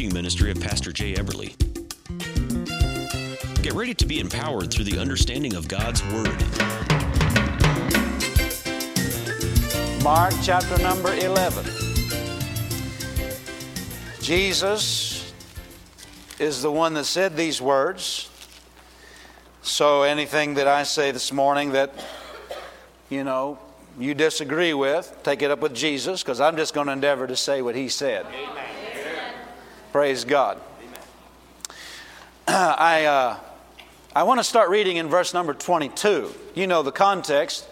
teaching ministry of Pastor Jay Eberly. Get ready to be empowered through the understanding of God's Word. Mark chapter number 11. Jesus is the one that said these words. So anything that I say this morning that, you know, you disagree with, take it up with Jesus because I'm just going to endeavor to say what he said. Amen. Praise God. I, uh, I want to start reading in verse number 22. You know the context.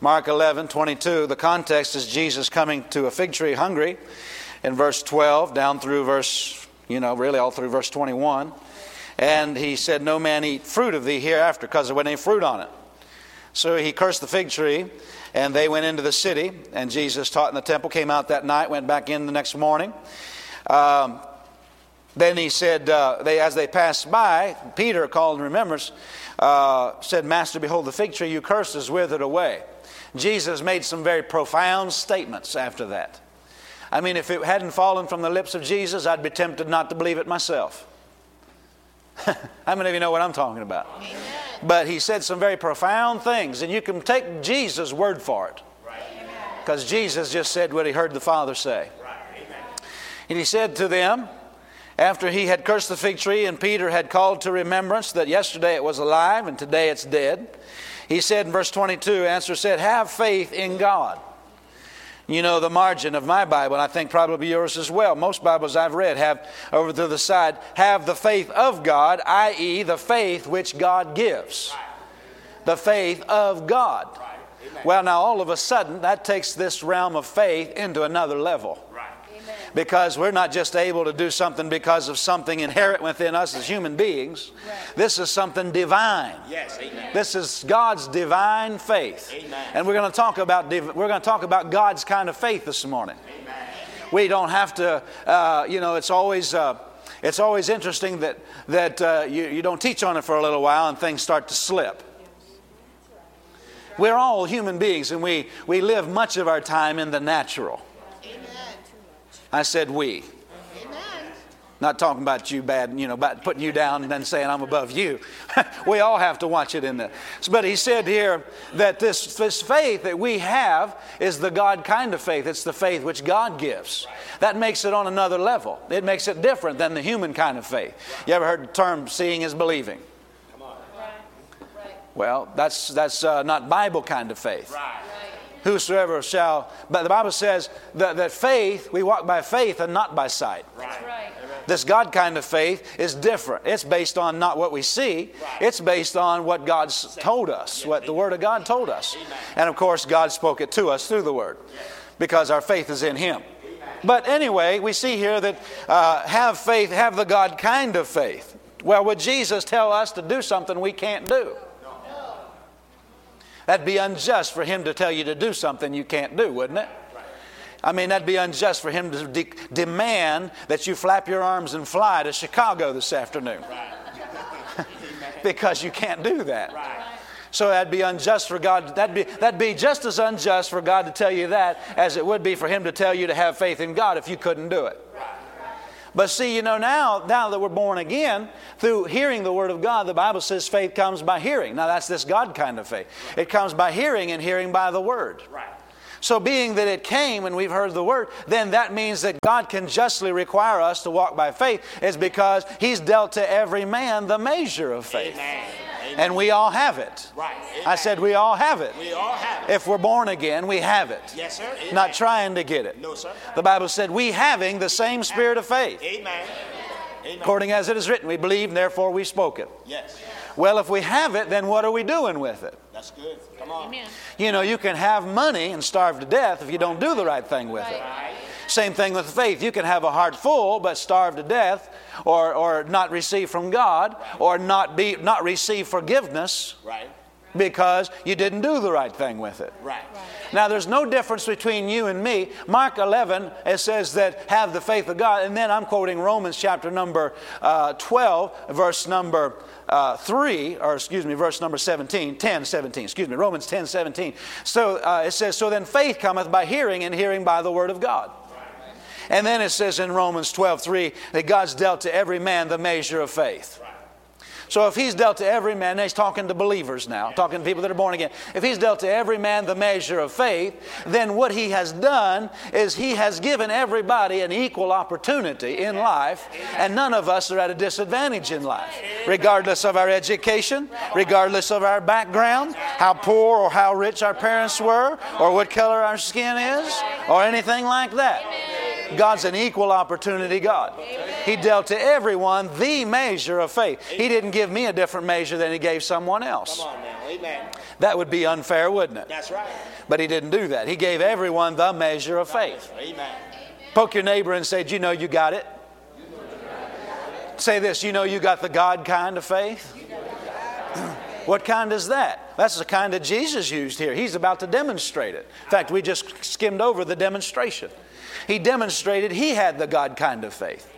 Mark 11, 22. The context is Jesus coming to a fig tree hungry in verse 12 down through verse, you know, really all through verse 21. And he said, No man eat fruit of thee hereafter because there wasn't any fruit on it. So he cursed the fig tree, and they went into the city. And Jesus taught in the temple, came out that night, went back in the next morning. Um, then he said, uh, they, as they passed by, Peter, called in remembrance, uh, said, Master, behold, the fig tree you cursed is withered away. Jesus made some very profound statements after that. I mean, if it hadn't fallen from the lips of Jesus, I'd be tempted not to believe it myself. How many of you know what I'm talking about? Amen. But he said some very profound things, and you can take Jesus' word for it. Because right. Jesus just said what he heard the Father say. Right. And he said to them, after he had cursed the fig tree and Peter had called to remembrance that yesterday it was alive and today it's dead, he said in verse 22, answer said, Have faith in God. You know the margin of my Bible, and I think probably yours as well. Most Bibles I've read have over to the side, have the faith of God, i.e., the faith which God gives. The faith of God. Well, now all of a sudden, that takes this realm of faith into another level because we're not just able to do something because of something inherent within us as human beings. Right. This is something divine. Yes, amen. This is God's divine faith. Amen. And we're going to talk about we're going to talk about God's kind of faith this morning. Amen. We don't have to, uh, you know, it's always. Uh, it's always interesting that, that uh, you, you don't teach on it for a little while and things start to slip. We're all human beings and we, we live much of our time in the natural. I said we. Amen. Not talking about you bad, you know, about putting you down and then saying I'm above you. we all have to watch it in there. But he said here that this, this faith that we have is the God kind of faith. It's the faith which God gives. That makes it on another level. It makes it different than the human kind of faith. You ever heard the term seeing is believing? Well, that's, that's uh, not Bible kind of faith. Right whosoever shall. But the Bible says that, that faith, we walk by faith and not by sight. Right. right. This God kind of faith is different. It's based on not what we see, right. it's based on what God's told us, what the Word of God told us. Amen. And of course, God spoke it to us through the Word because our faith is in Him. But anyway, we see here that uh, have faith, have the God kind of faith. Well, would Jesus tell us to do something we can't do? That'd be unjust for him to tell you to do something you can't do, wouldn't it? I mean, that'd be unjust for him to de- demand that you flap your arms and fly to Chicago this afternoon. because you can't do that. So that'd be unjust for God. That'd be, that'd be just as unjust for God to tell you that as it would be for Him to tell you to have faith in God if you couldn't do it. But see, you know, now, now that we're born again, through hearing the Word of God, the Bible says faith comes by hearing. Now, that's this God kind of faith. It comes by hearing and hearing by the Word. Right. So, being that it came and we've heard the word, then that means that God can justly require us to walk by faith, is because He's dealt to every man the measure of faith. Amen. And we all have it. Right. I said we all have it. We all have it. If we're born again, we have it. Yes, sir. Amen. Not trying to get it. No, sir. The Bible said we having the same spirit of faith. Amen. Amen. According as it is written, we believe, and therefore we spoke it. Yes. Well, if we have it, then what are we doing with it? That's good. Come on. Amen. You know, you can have money and starve to death if you don't do the right thing with it. Right. Same thing with faith. You can have a heart full but starve to death or, or not receive from God or not, be, not receive forgiveness right. because you didn't do the right thing with it. Right. Now, there's no difference between you and me. Mark 11, it says that have the faith of God. And then I'm quoting Romans chapter number uh, 12, verse number uh, 3, or excuse me, verse number 17, 10, 17, excuse me, Romans 10, 17. So uh, it says, So then faith cometh by hearing, and hearing by the word of God. And then it says in Romans 12, 3, that God's dealt to every man the measure of faith. So if he's dealt to every man, he's talking to believers now, talking to people that are born again. If he's dealt to every man the measure of faith, then what he has done is he has given everybody an equal opportunity in life, and none of us are at a disadvantage in life, regardless of our education, regardless of our background, how poor or how rich our parents were, or what color our skin is, or anything like that. God's an equal opportunity God. He dealt to everyone the measure of faith. He didn't give me a different measure than He gave someone else. Come on now. Amen. That would be unfair, wouldn't it? That's right. But He didn't do that. He gave everyone the measure of faith. Amen. Poke your neighbor and say, Do you know you got it? Say this, you know you got the God kind of faith? What kind is that? That's the kind that Jesus used here. He's about to demonstrate it. In fact, we just skimmed over the demonstration. He demonstrated he had the God kind of faith.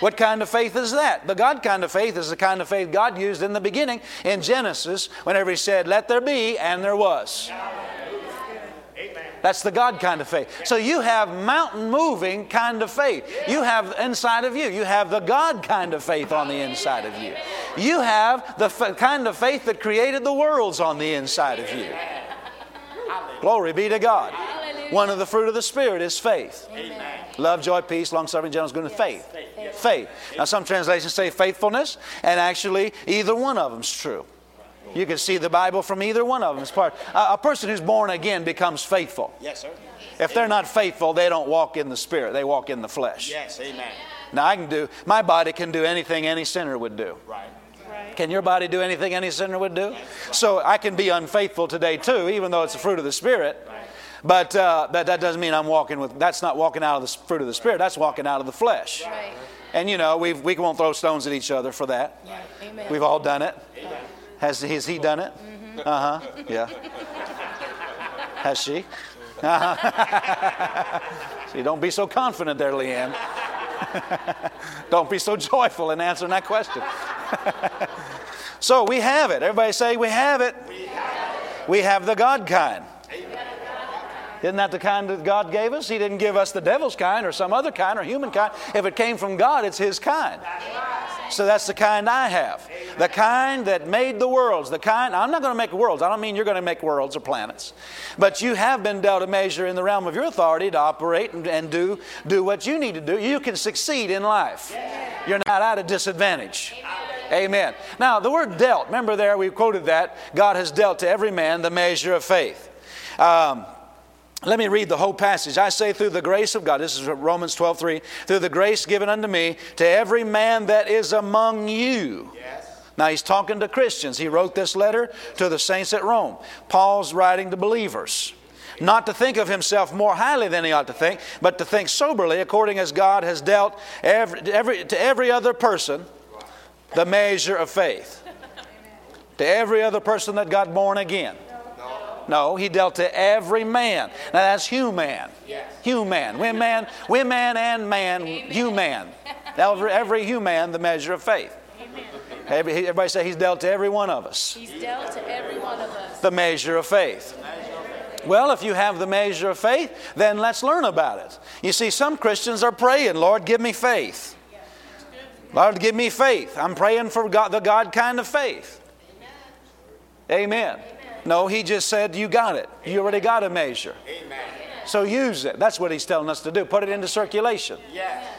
What kind of faith is that? The God kind of faith is the kind of faith God used in the beginning in Genesis whenever He said, Let there be, and there was. That's the God kind of faith. So you have mountain moving kind of faith. You have inside of you. You have the God kind of faith on the inside of you. You have the f- kind of faith that created the worlds on the inside of you. Glory be to God. One of the fruit of the Spirit is faith. Love, joy, peace, long suffering, gentleness, goodness, faith. Faith. Now, some translations say faithfulness, and actually, either one of them is true. You can see the Bible from either one of them. It's part. A, a person who's born again becomes faithful. Yes, sir. If they're not faithful, they don't walk in the Spirit. They walk in the flesh. Yes, amen. Now, I can do. My body can do anything any sinner would do. Right. Can your body do anything any sinner would do? So I can be unfaithful today too, even though it's the fruit of the Spirit. But uh, that, that doesn't mean I'm walking with. That's not walking out of the fruit of the Spirit. That's walking out of the flesh. Right. And you know, we've, we won't throw stones at each other for that. Amen. We've all done it. Has, has he done it? Uh huh. Yeah. Has she? Uh-huh. See, don't be so confident there, Leanne. don't be so joyful in answering that question. so we have it. Everybody say, We have it. We have the God kind. Isn't that the kind that God gave us? He didn't give us the devil's kind or some other kind or human kind. If it came from God, it's His kind. So that's the kind I have. The kind that made the worlds. The kind, I'm not going to make worlds. I don't mean you're going to make worlds or planets. But you have been dealt a measure in the realm of your authority to operate and, and do, do what you need to do. You can succeed in life. You're not at a disadvantage. Amen. Now, the word dealt, remember there we quoted that. God has dealt to every man the measure of faith. Um, let me read the whole passage. I say, through the grace of God, this is Romans 12 3, through the grace given unto me, to every man that is among you. Now he's talking to Christians. He wrote this letter to the saints at Rome. Paul's writing to believers. Not to think of himself more highly than he ought to think, but to think soberly according as God has dealt every, every, to every other person the measure of faith. To every other person that got born again. No, he dealt to every man. Now that's human. Human. Women, women and man, human. Every, every human, the measure of faith. Every, everybody say he's dealt to every one of us. He's dealt to every one of us. The measure of faith. Well, if you have the measure of faith, then let's learn about it. You see, some Christians are praying, Lord, give me faith. Lord, give me faith. I'm praying for God, the God kind of faith. Amen. No, he just said, You got it. You already got a measure. So use it. That's what he's telling us to do. Put it into circulation.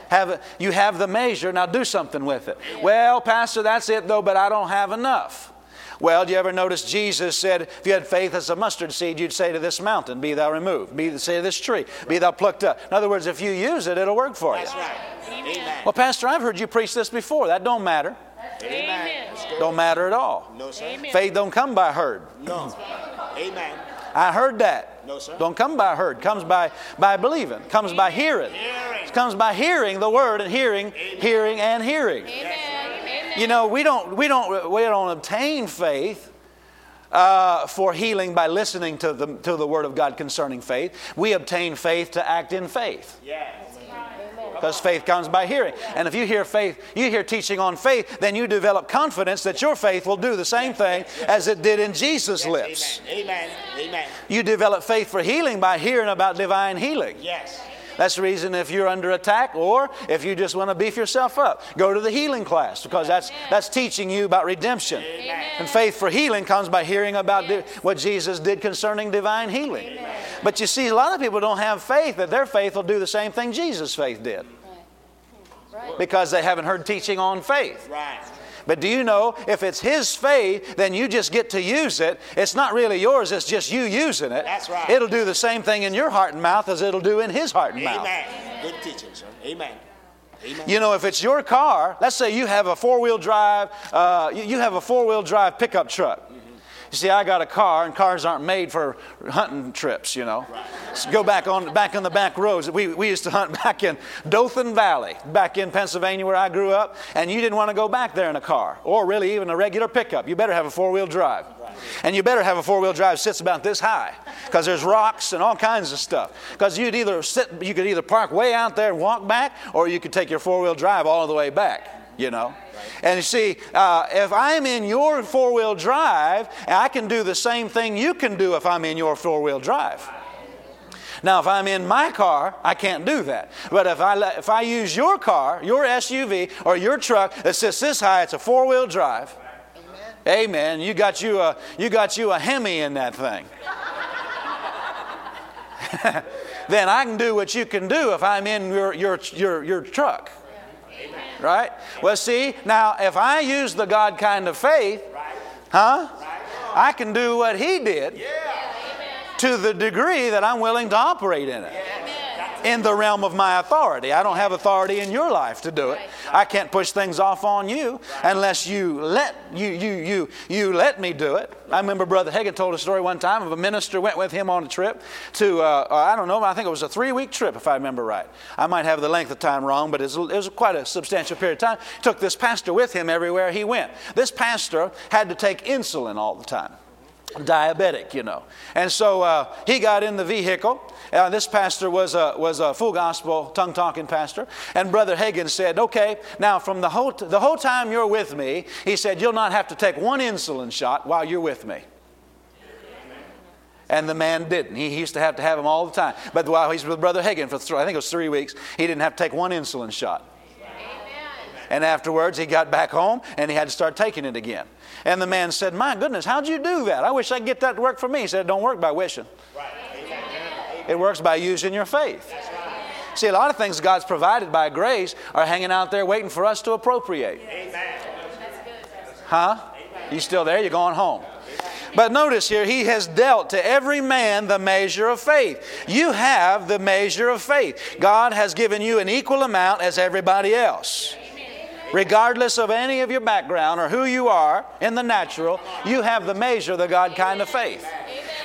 Have it, you have the measure, now do something with it. Well, Pastor, that's it though, but I don't have enough. Well, do you ever notice Jesus said, if you had faith as a mustard seed, you'd say to this mountain, Be thou removed. Be say to this tree, Be thou plucked up. In other words, if you use it, it'll work for you. That's right. Amen. Well, Pastor, I've heard you preach this before. That don't matter. Amen. Don't matter at all. No, sir. Amen. Faith don't come by heard. No. Amen. I heard that. No, sir. Don't come by heard. Comes by by believing. Comes by hearing. Hearing. Comes by hearing the word and hearing, hearing and hearing. Amen. Amen. You know, we don't we don't we don't obtain faith uh, for healing by listening to the to the word of God concerning faith. We obtain faith to act in faith. Yes. Because faith comes by hearing. And if you hear faith, you hear teaching on faith, then you develop confidence that your faith will do the same thing as it did in Jesus' lips. Amen. Amen. Amen. You develop faith for healing by hearing about divine healing. Yes. That's the reason if you're under attack or if you just want to beef yourself up, go to the healing class because that's, that's teaching you about redemption. And faith for healing comes by hearing about di- what Jesus did concerning divine healing. But you see, a lot of people don't have faith that their faith will do the same thing Jesus' faith did because they haven't heard teaching on faith. Right. But do you know if it's His faith, then you just get to use it. It's not really yours, it's just you using it. That's right. It'll do the same thing in your heart and mouth as it'll do in His heart and mouth. Amen. Good teaching, sir. Amen. Amen. You know, if it's your car, let's say you have a four wheel drive, uh, you, you have a four wheel drive pickup truck. You see, I got a car, and cars aren't made for hunting trips, you know. So go back on back on the back roads. We, we used to hunt back in Dothan Valley, back in Pennsylvania where I grew up, and you didn't want to go back there in a car, or really even a regular pickup. You better have a four wheel drive. And you better have a four wheel drive sits about this high, because there's rocks and all kinds of stuff. Because you'd either sit, you could either park way out there and walk back, or you could take your four wheel drive all the way back you know. And you see, uh, if I'm in your four wheel drive, I can do the same thing you can do if I'm in your four wheel drive. Now, if I'm in my car, I can't do that. But if I, if I use your car, your SUV, or your truck that sits this high, it's a four wheel drive. Amen. You got you a you got you a Hemi in that thing. then I can do what you can do if I'm in your your your, your truck. Right? Well, see, now if I use the God kind of faith, huh? I can do what he did to the degree that I'm willing to operate in it. In the realm of my authority. I don't have authority in your life to do it. I can't push things off on you unless you let you you you you let me do it. I remember Brother Hagin told a story one time of a minister went with him on a trip to uh, I don't know I think it was a three week trip if I remember right. I might have the length of time wrong, but it was, it was quite a substantial period of time. Took this pastor with him everywhere he went. This pastor had to take insulin all the time diabetic, you know. And so uh, he got in the vehicle. Uh, this pastor was a, was a full gospel, tongue talking pastor. And Brother Hagin said, Okay, now from the whole, t- the whole time you're with me, he said, You'll not have to take one insulin shot while you're with me. And the man didn't. He, he used to have to have them all the time. But while he's with Brother Hagin for, th- I think it was three weeks, he didn't have to take one insulin shot. And afterwards, he got back home and he had to start taking it again. And the man said, My goodness, how'd you do that? I wish I could get that to work for me. He said, It don't work by wishing, it works by using your faith. See, a lot of things God's provided by grace are hanging out there waiting for us to appropriate. Huh? You still there? You're going home. But notice here, he has dealt to every man the measure of faith. You have the measure of faith. God has given you an equal amount as everybody else. Regardless of any of your background or who you are in the natural, you have the measure of the God kind of faith.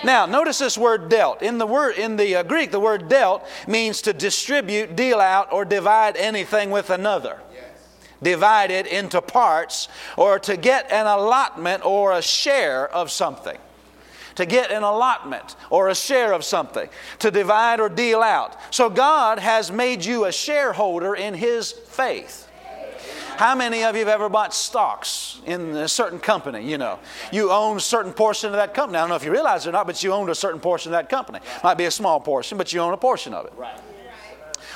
Now, notice this word dealt. In the word in the uh, Greek, the word dealt means to distribute, deal out, or divide anything with another. Divide it into parts, or to get an allotment or a share of something. To get an allotment or a share of something, to divide or deal out. So God has made you a shareholder in His faith. How many of you have ever bought stocks in a certain company? You know, you own a certain portion of that company. I don't know if you realize it or not, but you owned a certain portion of that company. Might be a small portion, but you own a portion of it. Right.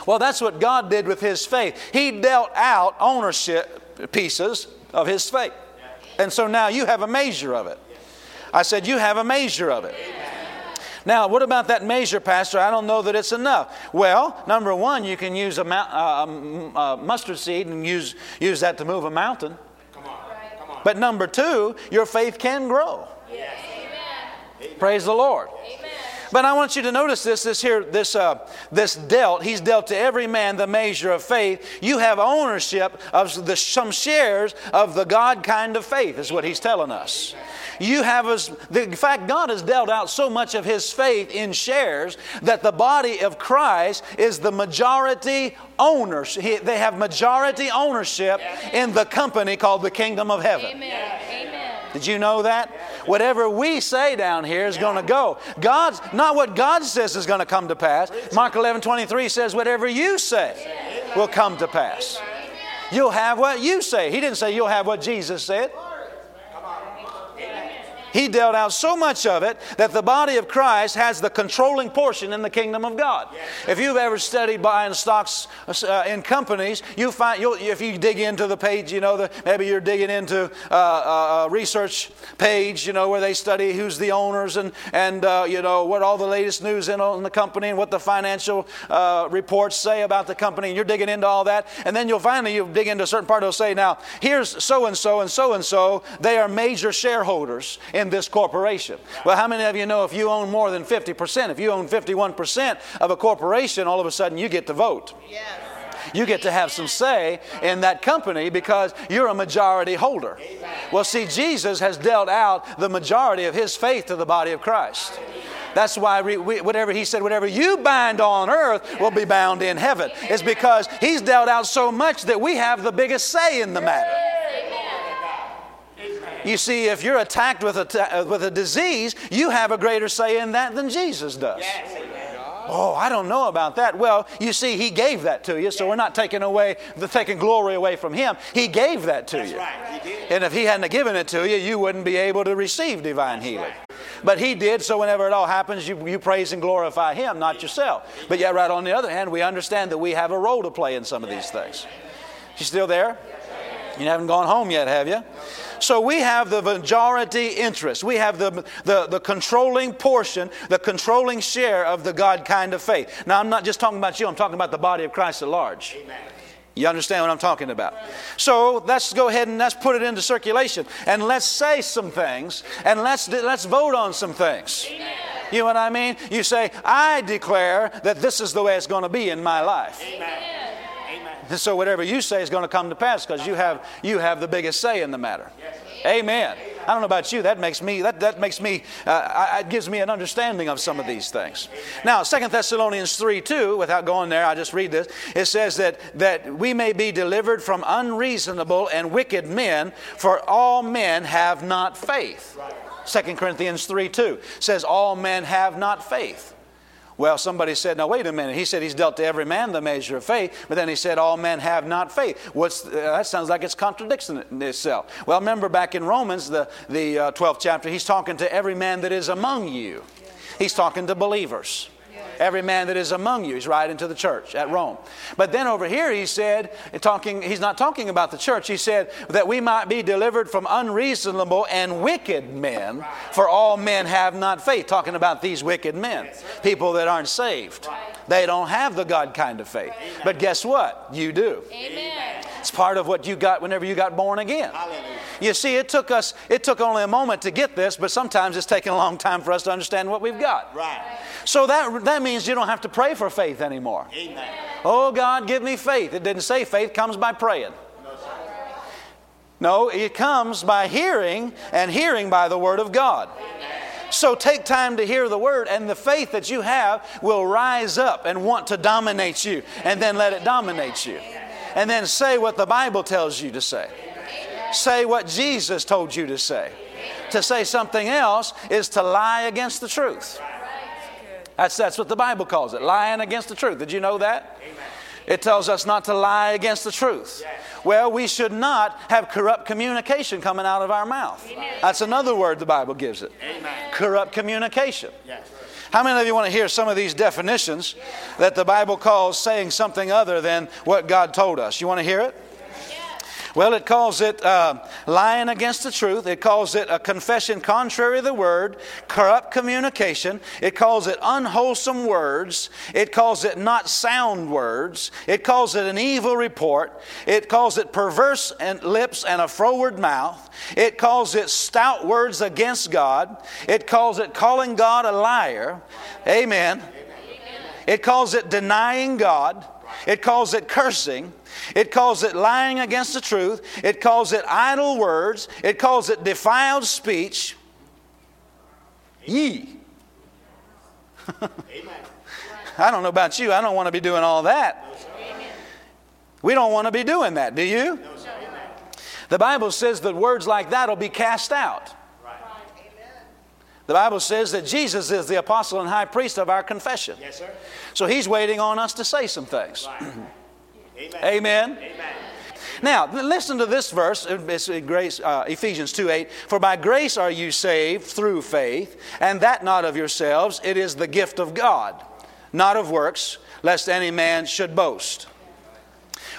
Well, that's what God did with His faith. He dealt out ownership pieces of His faith. And so now you have a measure of it. I said, You have a measure of it. Now, what about that measure, Pastor? I don't know that it's enough. Well, number one, you can use a, mou- uh, um, uh, mustard seed and use, use that to move a mountain. Come on. Come on. But number two, your faith can grow. Praise the Lord. Amen. But I want you to notice this, this here, this, uh, this dealt. He's dealt to every man the measure of faith. You have ownership of the, some shares of the God kind of faith, is what he's telling us. You have, as, the, in fact, God has dealt out so much of his faith in shares that the body of Christ is the majority owners. They have majority ownership in the company called the kingdom of heaven. Amen. Amen. Did you know that? Whatever we say down here is going to go. God's not what God says is going to come to pass. Mark 11 23 says, Whatever you say will come to pass. You'll have what you say. He didn't say you'll have what Jesus said. He dealt out so much of it that the body of Christ has the controlling portion in the kingdom of God. If you've ever studied buying stocks uh, in companies, you find you'll, if you dig into the page, you know, the, maybe you're digging into uh, a, a research page, you know, where they study who's the owners and and uh, you know what all the latest news in on the company and what the financial uh, reports say about the company. And you're digging into all that, and then you'll finally you dig into a certain part. It'll say, now here's so and so and so and so. They are major shareholders in this corporation. Well, how many of you know if you own more than 50%, if you own 51% of a corporation, all of a sudden you get to vote? Yes. You get to have some say in that company because you're a majority holder. Well, see, Jesus has dealt out the majority of his faith to the body of Christ. That's why we, we, whatever he said, whatever you bind on earth will be bound in heaven. It's because he's dealt out so much that we have the biggest say in the matter. You see, if you're attacked with a, uh, with a disease, you have a greater say in that than Jesus does. Oh, I don't know about that. Well, you see, He gave that to you, so we're not taking away the taking glory away from Him. He gave that to That's you. right. He did. And if He hadn't given it to you, you wouldn't be able to receive divine healing. But He did, so whenever it all happens, you, you praise and glorify Him, not yourself. But yet, right on the other hand, we understand that we have a role to play in some of these things. You still there? You haven't gone home yet, have you? So we have the majority interest. We have the, the, the, controlling portion, the controlling share of the God kind of faith. Now, I'm not just talking about you, I'm talking about the body of Christ at large. You understand what I'm talking about? So let's go ahead and let's put it into circulation and let's say some things and let's, let's vote on some things. You know what I mean? You say, I declare that this is the way it's going to be in my life. Amen. And so whatever you say is going to come to pass because you have, you have the biggest say in the matter. Amen. I don't know about you. That makes me. That, that makes me. Uh, it gives me an understanding of some of these things. Now, Second Thessalonians three two. Without going there, I just read this. It says that that we may be delivered from unreasonable and wicked men, for all men have not faith. Second Corinthians three two says all men have not faith. Well, somebody said, now wait a minute. He said he's dealt to every man the measure of faith, but then he said all men have not faith. What's, uh, that sounds like it's contradicting itself. Well, remember back in Romans, the, the uh, 12th chapter, he's talking to every man that is among you. He's talking to believers. Every man that is among you. He's writing to the church at Rome. But then over here he said, talking, he's not talking about the church. He said that we might be delivered from unreasonable and wicked men, for all men have not faith. Talking about these wicked men, people that aren't saved. They don't have the God kind of faith. But guess what? You do. Amen. It's part of what you got whenever you got born again. You see, it took us, it took only a moment to get this, but sometimes it's taken a long time for us to understand what we've got. Right. So that, that means you don't have to pray for faith anymore. Amen. Oh, God, give me faith. It didn't say faith comes by praying. No, it comes by hearing, and hearing by the Word of God. So take time to hear the Word, and the faith that you have will rise up and want to dominate you, and then let it dominate you. And then say what the Bible tells you to say. Say what Jesus told you to say. To say something else is to lie against the truth. That's, that's what the Bible calls it lying against the truth. Did you know that? It tells us not to lie against the truth. Well, we should not have corrupt communication coming out of our mouth. That's another word the Bible gives it. Corrupt communication. How many of you want to hear some of these definitions that the Bible calls saying something other than what God told us? You want to hear it? Well, it calls it uh, lying against the truth. It calls it a confession contrary to the word, corrupt communication. It calls it unwholesome words. It calls it not sound words. It calls it an evil report. It calls it perverse lips and a froward mouth. It calls it stout words against God. It calls it calling God a liar. Amen. It calls it denying God. It calls it cursing. It calls it lying against the truth. It calls it idle words. It calls it defiled speech. Ye. I don't know about you. I don't want to be doing all that. We don't want to be doing that, do you? The Bible says that words like that will be cast out. The Bible says that Jesus is the apostle and high priest of our confession. Yes, sir. So he's waiting on us to say some things. Amen. Amen. Amen. Now, listen to this verse. It's grace, uh, Ephesians 2 8. For by grace are you saved through faith, and that not of yourselves. It is the gift of God, not of works, lest any man should boast.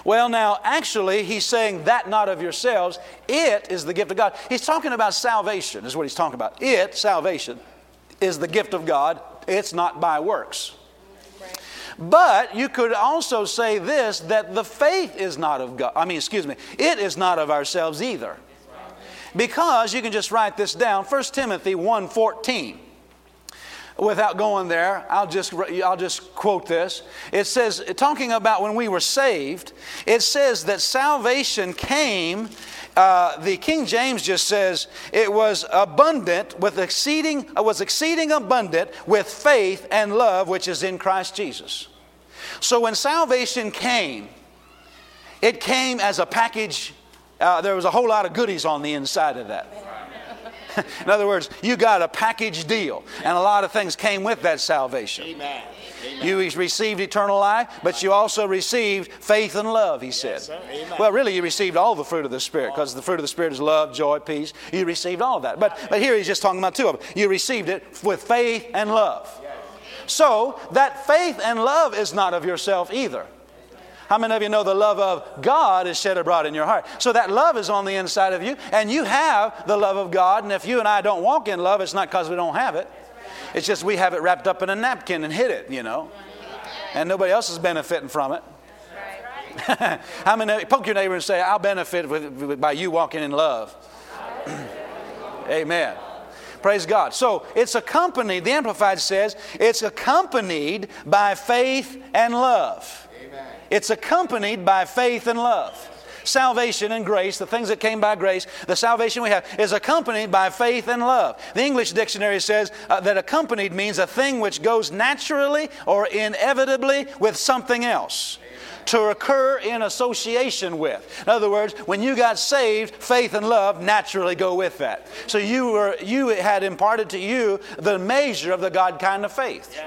Well, now, actually, he's saying that not of yourselves. It is the gift of God. He's talking about salvation, is what he's talking about. It, salvation, is the gift of God. It's not by works. But you could also say this that the faith is not of God. I mean, excuse me, it is not of ourselves either. Because you can just write this down 1 Timothy 1:14 without going there, I'll just, I'll just quote this. It says, talking about when we were saved, it says that salvation came. Uh, the King James just says it was abundant with exceeding uh, was exceeding abundant with faith and love which is in Christ Jesus. So when salvation came, it came as a package. Uh, there was a whole lot of goodies on the inside of that. In other words, you got a package deal, and a lot of things came with that salvation. Amen. Amen. You received eternal life, but you also received faith and love, he said. Yes, well, really, you received all the fruit of the Spirit because the fruit of the Spirit is love, joy, peace. You received all of that. But, but here he's just talking about two of them. You received it with faith and love. So, that faith and love is not of yourself either. How many of you know the love of God is shed abroad in your heart? So that love is on the inside of you, and you have the love of God. And if you and I don't walk in love, it's not because we don't have it. It's just we have it wrapped up in a napkin and hid it, you know. And nobody else is benefiting from it. How many poke your neighbor and say, I'll benefit with, by you walking in love. Amen. Praise God. So it's accompanied, the Amplified says, it's accompanied by faith and love. It's accompanied by faith and love. Salvation and grace, the things that came by grace, the salvation we have, is accompanied by faith and love. The English dictionary says uh, that accompanied means a thing which goes naturally or inevitably with something else to occur in association with. In other words, when you got saved, faith and love naturally go with that. So you were you had imparted to you the measure of the God kind of faith.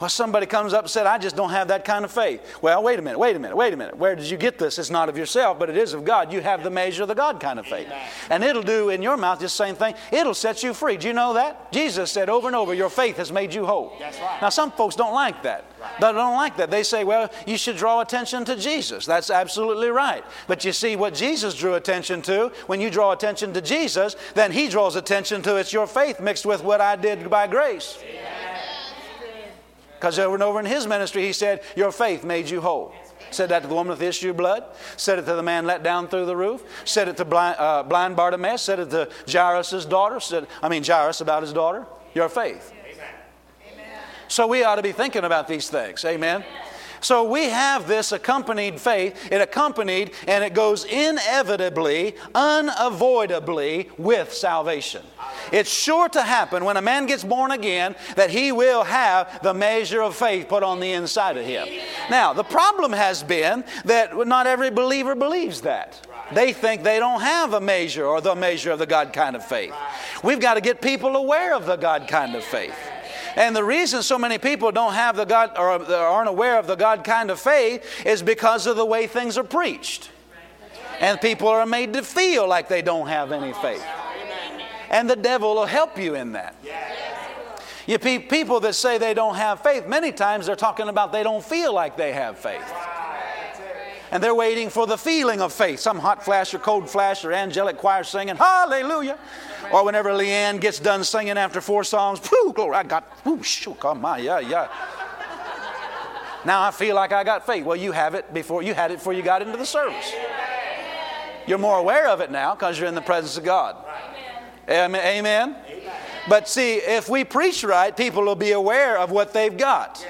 Well, somebody comes up and said, I just don't have that kind of faith. Well, wait a minute, wait a minute, wait a minute. Where did you get this? It's not of yourself, but it is of God. You have the measure of the God kind of faith. And it'll do in your mouth the same thing. It'll set you free. Do you know that? Jesus said over and over, Your faith has made you whole. That's right. Now, some folks don't like that. They don't like that. They say, Well, you should draw attention to Jesus. That's absolutely right. But you see, what Jesus drew attention to, when you draw attention to Jesus, then He draws attention to it's your faith mixed with what I did by grace. Because over and over in his ministry, he said, Your faith made you whole. Said that to the woman with the issue of blood. Said it to the man let down through the roof. Said it to blind, uh, blind Bartimaeus. Said it to Jairus' daughter. Said, I mean, Jairus about his daughter. Your faith. Amen. So we ought to be thinking about these things. Amen. So we have this accompanied faith. It accompanied and it goes inevitably, unavoidably with salvation. It's sure to happen when a man gets born again that he will have the measure of faith put on the inside of him. Now, the problem has been that not every believer believes that. They think they don't have a measure or the measure of the God kind of faith. We've got to get people aware of the God kind of faith. And the reason so many people don't have the God or aren't aware of the God kind of faith is because of the way things are preached. And people are made to feel like they don't have any faith. And the devil will help you in that. You people that say they don't have faith, many times they're talking about they don't feel like they have faith. And they're waiting for the feeling of faith. Some hot flash or cold flash or angelic choir singing, Hallelujah. Or whenever Leanne gets done singing after four songs, whoo, glory, I got, whoo, shook on my, yeah, yeah. Now I feel like I got faith. Well, you have it before, you had it before you got into the service. You're more aware of it now because you're in the presence of God. Amen. Amen. But see, if we preach right, people will be aware of what they've got.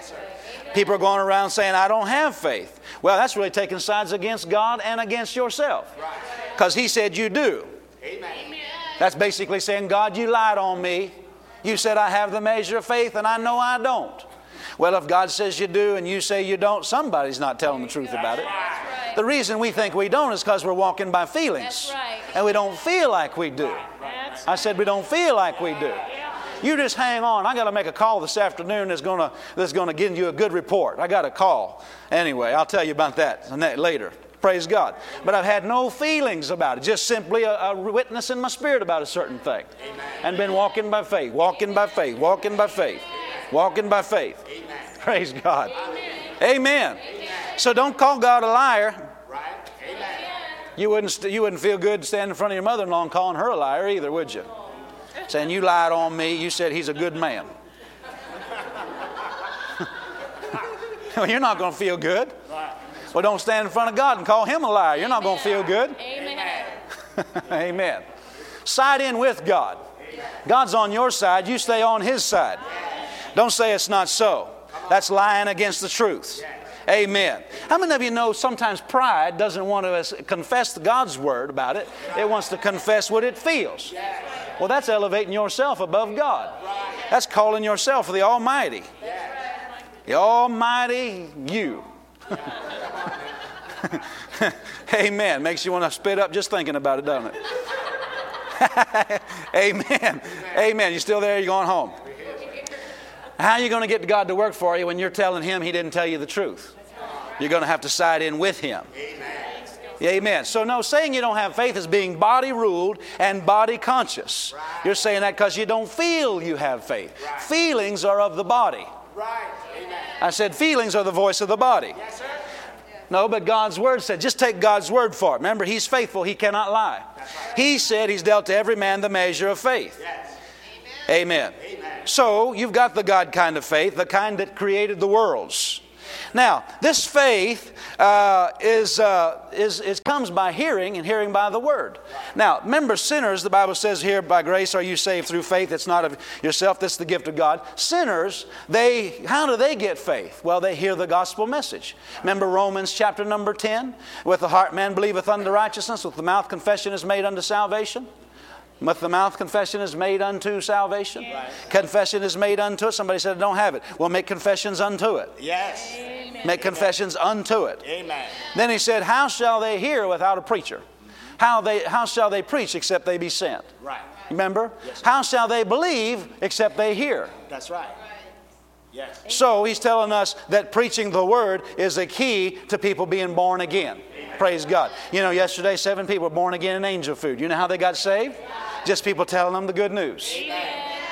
People are going around saying, I don't have faith. Well, that's really taking sides against God and against yourself. Because He said you do. Amen. That's basically saying, God, you lied on me. You said I have the measure of faith, and I know I don't. Well, if God says you do and you say you don't, somebody's not telling the truth about it. The reason we think we don't is because we're walking by feelings. right. And we don't feel like we do. I said we don't feel like we do. You just hang on. I got to make a call this afternoon that's going to that's going to give you a good report. I got a call. Anyway, I'll tell you about that later. Praise God. But I've had no feelings about it, just simply a, a witness in my spirit about a certain thing. And been walking by faith, walking by faith, walking by faith, walking by faith. Praise God. Amen. So don't call God a liar. Right? Amen. You wouldn't, st- you wouldn't feel good standing in front of your mother in law and calling her a liar either, would you? Saying, You lied on me. You said he's a good man. well, you're not going to feel good. Well, don't stand in front of God and call him a liar. You're not going to feel good. Amen. Amen. Side in with God. God's on your side, you stay on his side. Don't say it's not so. That's lying against the truth. Amen. How many of you know sometimes pride doesn't want to confess God's word about it? It wants to confess what it feels. Well, that's elevating yourself above God. That's calling yourself the Almighty. The Almighty you. Amen. Makes you want to spit up just thinking about it, doesn't it? Amen. Amen. You still there? You going home? How are you going to get God to work for you when you're telling Him He didn't tell you the truth? You're going to have to side in with Him. Amen. Amen. So, no, saying you don't have faith is being body ruled and body conscious. You're saying that because you don't feel you have faith. Feelings are of the body. Right. Amen. I said, feelings are the voice of the body. Yes, sir. No, but God's word said, just take God's word for it. Remember, He's faithful, He cannot lie. He said He's dealt to every man the measure of faith. Yes. Amen. So you've got the God kind of faith, the kind that created the worlds. Now, this faith uh, is, uh, is, is comes by hearing, and hearing by the word. Now, remember, sinners, the Bible says here, by grace are you saved through faith. It's not of yourself, that's the gift of God. Sinners, they how do they get faith? Well, they hear the gospel message. Remember Romans chapter number 10? With the heart man believeth unto righteousness, with the mouth confession is made unto salvation. With the mouth, confession is made unto salvation. Confession is made unto it. Somebody said, I don't have it. Well, make confessions unto it. Yes. Make confessions unto it. Amen. Then he said, How shall they hear without a preacher? How, they, how shall they preach except they be sent? Right. Remember? How shall they believe except they hear? That's right. Yes. So he's telling us that preaching the word is a key to people being born again. Praise God. You know, yesterday seven people were born again in angel food. You know how they got saved? Just people telling them the good news.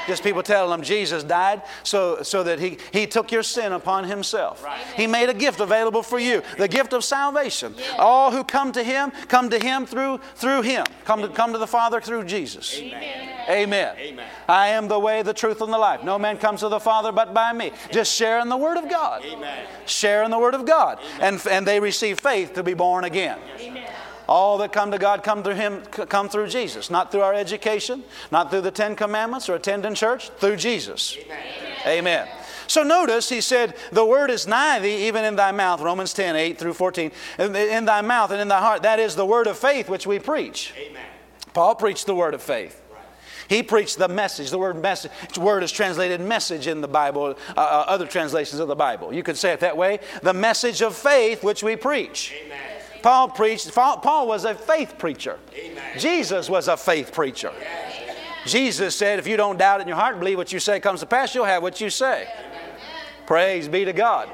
Just people telling them Jesus died so, so that he, he took your sin upon himself. He made a gift available for you, the gift of salvation. All who come to him, come to him through, through him. Come to, come to the Father through Jesus. Amen. Amen. I am the way, the truth, and the life. No man comes to the Father but by me. Just sharing the Word of God. Amen. Sharing the Word of God. And, and they receive faith to be born again. All that come to God come through Him, come through Jesus. Not through our education, not through the Ten Commandments or attending church, through Jesus. Amen. So notice he said, The word is nigh thee, even in thy mouth, Romans 10, 8 through 14. In, in thy mouth and in thy heart. That is the word of faith which we preach. Amen. Paul preached the word of faith. He preached the message. The word message word is translated message in the Bible, uh, uh, other translations of the Bible. You could say it that way. The message of faith which we preach. Amen. Paul preached, Paul was a faith preacher. Amen. Jesus was a faith preacher. Jesus said, if you don't doubt in your heart believe what you say comes to pass, you'll have what you say. Praise be to God.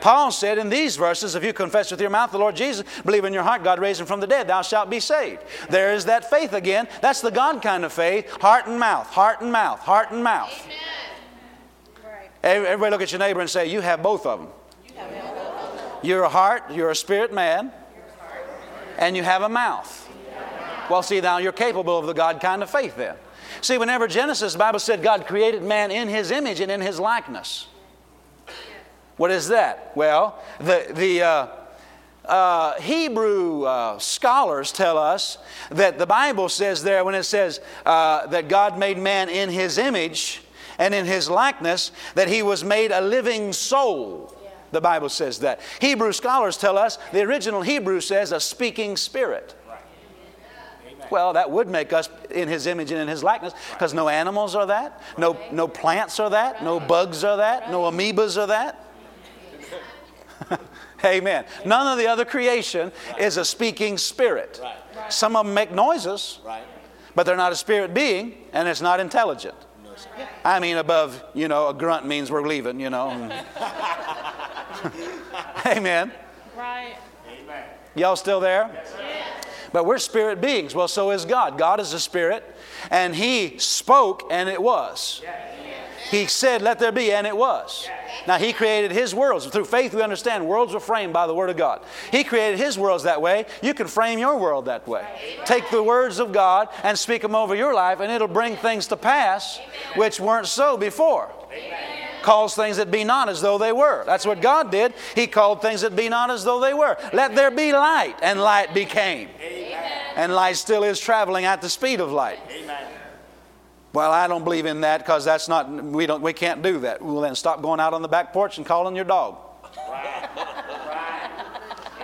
Paul said in these verses, if you confess with your mouth the Lord Jesus, believe in your heart God raised him from the dead, thou shalt be saved. There is that faith again. That's the God kind of faith. Heart and mouth, heart and mouth, heart and mouth. Everybody look at your neighbor and say, You have both of them. You're a heart, you're a spirit man, and you have a mouth. Well, see, now you're capable of the God kind of faith then. See, whenever Genesis, the Bible said God created man in his image and in his likeness. What is that? Well, the, the uh, uh, Hebrew uh, scholars tell us that the Bible says there, when it says uh, that God made man in his image and in his likeness, that he was made a living soul. The Bible says that. Hebrew scholars tell us the original Hebrew says a speaking spirit. Well, that would make us in his image and in his likeness because no animals are that, no, no plants are that, no bugs are that, no amoebas are that. Amen. None of the other creation is a speaking spirit. Some of them make noises, but they're not a spirit being and it's not intelligent. I mean, above, you know, a grunt means we're leaving, you know. Amen. Right. Amen. Y'all still there? Yes. But we're spirit beings. Well, so is God. God is a spirit, and He spoke, and it was. He said, Let there be, and it was. Now, He created His worlds. Through faith, we understand worlds were framed by the Word of God. He created His worlds that way. You can frame your world that way. Take the words of God and speak them over your life, and it'll bring things to pass which weren't so before. Calls things that be not as though they were. That's what God did. He called things that be not as though they were. Let there be light, and light became. And light still is traveling at the speed of light. Amen. Well, I don't believe in that because that's not we don't we can't do that. Well, then stop going out on the back porch and calling your dog. Right.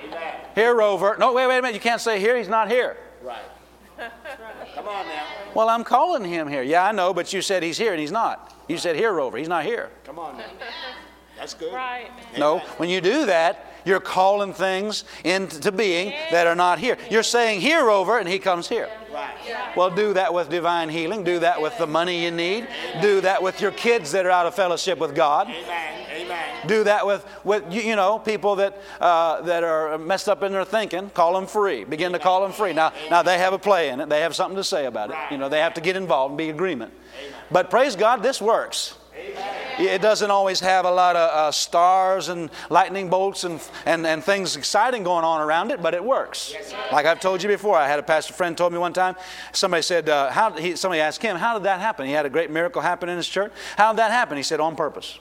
Right. Here, Rover. No, wait, wait a minute. You can't say here. He's not here. Right. Come on now. Well, I'm calling him here. Yeah, I know, but you said he's here and he's not. You said here, Rover. He's not here. Come on now. That's good. Right. No, when you do that, you're calling things into being that are not here. You're saying here, Rover, and he comes here. Right. Well, do that with divine healing. Do that with the money you need. Do that with your kids that are out of fellowship with God. Amen. Amen. Do that with, with you, you know, people that, uh, that are messed up in their thinking. Call them free. Begin to call them free. Now, now, they have a play in it. They have something to say about it. You know, they have to get involved and be agreement. But praise God, this works. It doesn't always have a lot of uh, stars and lightning bolts and, and, and things exciting going on around it, but it works. like I've told you before, I had a pastor friend told me one time, somebody said, uh, how, he, somebody asked him, how did that happen? He had a great miracle happen in his church. How did that happen? He said, on purpose.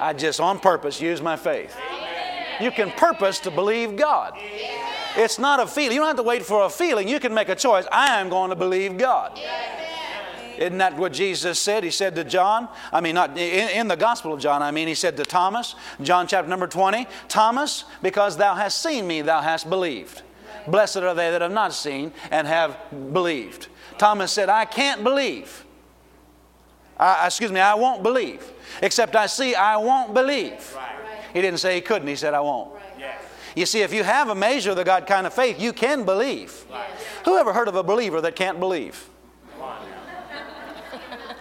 I just on purpose use my faith. You can purpose to believe God. It's not a feeling. You don't have to wait for a feeling. You can make a choice. I am going to believe God. Isn't that what Jesus said? He said to John, I mean, not in, in, the Gospel of John, I mean, he said to Thomas, John chapter number 20, Thomas, because thou hast seen me, thou hast believed. Blessed are they that have not seen and have believed. Thomas said, I can't believe. I, excuse me, I won't believe. Except I see, I won't believe. He didn't say he couldn't, he said, I won't. You see, if you have a measure of the God kind of faith, you can believe. Who ever heard of a believer that can't believe?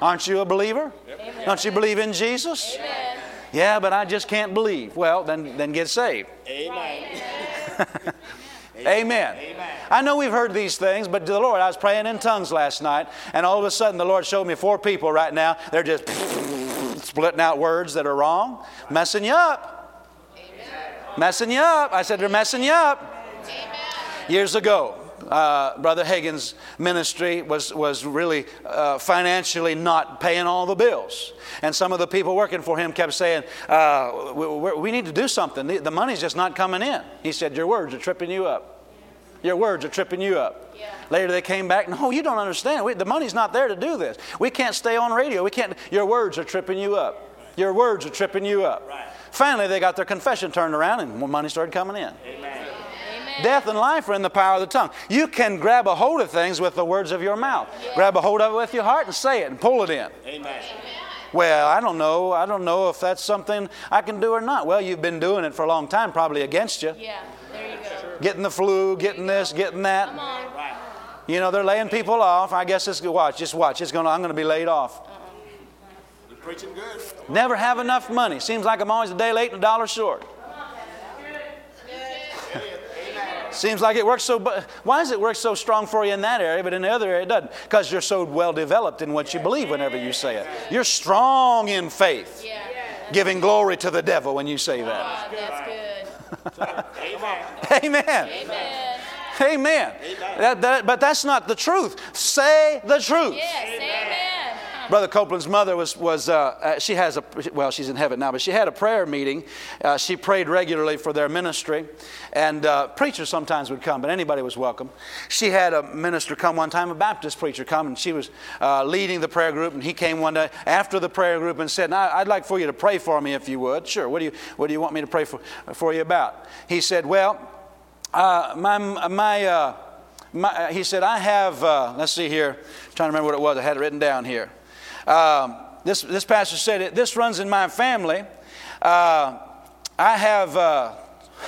Aren't you a believer? Yep. Don't you believe in Jesus? Amen. Yeah, but I just can't believe. Well, then, then get saved. Amen. Amen. Amen. I know we've heard these things, but to the Lord, I was praying in tongues last night, and all of a sudden the Lord showed me four people right now. They're just splitting out words that are wrong, messing you up. Amen. Messing you up. I said, they're messing you up. Amen. Years ago, uh, Brother Hagin's ministry was, was really uh, financially not paying all the bills. And some of the people working for him kept saying, uh, we, we, need to do something. The, the, money's just not coming in. He said, Your words are tripping you up. Your words are tripping you up. Yeah. Later they came back, No, you don't understand. We, the money's not there to do this. We can't stay on radio. We can't. Your words are tripping you up. Your words are tripping you up. Right. Finally, they got their confession turned around and more money started coming in. Amen. Death and life are in the power of the tongue. You can grab a hold of things with the words of your mouth. Grab a hold of it with your heart and say it and pull it in. Amen. Well, I don't know. I don't know if that's something I can do or not. Well, you've been doing it for a long time, probably against you. Yeah, there you go. Getting the flu, getting this, getting that. Come on. You know, they're laying people off. I guess it's good. watch, just watch. It's gonna I'm gonna be laid off. Uh-uh. Preaching good. Never have enough money. Seems like I'm always a day late and a dollar short. Seems like it works so. Why does it work so strong for you in that area, but in the other area it doesn't? Because you're so well developed in what you believe whenever you say it. You're strong in faith, Yeah. giving glory to the devil when you say that. Ah, that's good. Amen. Amen. Amen. Amen. That, that, but that's not the truth. Say the truth. Yes, amen. Brother Copeland's mother was, was uh, uh, she has a, well, she's in heaven now, but she had a prayer meeting. Uh, she prayed regularly for their ministry, and uh, preachers sometimes would come, but anybody was welcome. She had a minister come one time, a Baptist preacher come, and she was uh, leading the prayer group, and he came one day after the prayer group and said, I'd like for you to pray for me if you would. Sure, what do you, what do you want me to pray for, for you about? He said, Well, uh, my, my, my, he said, I have, let's see here, I'm trying to remember what it was, I had it written down here. Um, this, this pastor said, it, This runs in my family. Uh, I have, uh,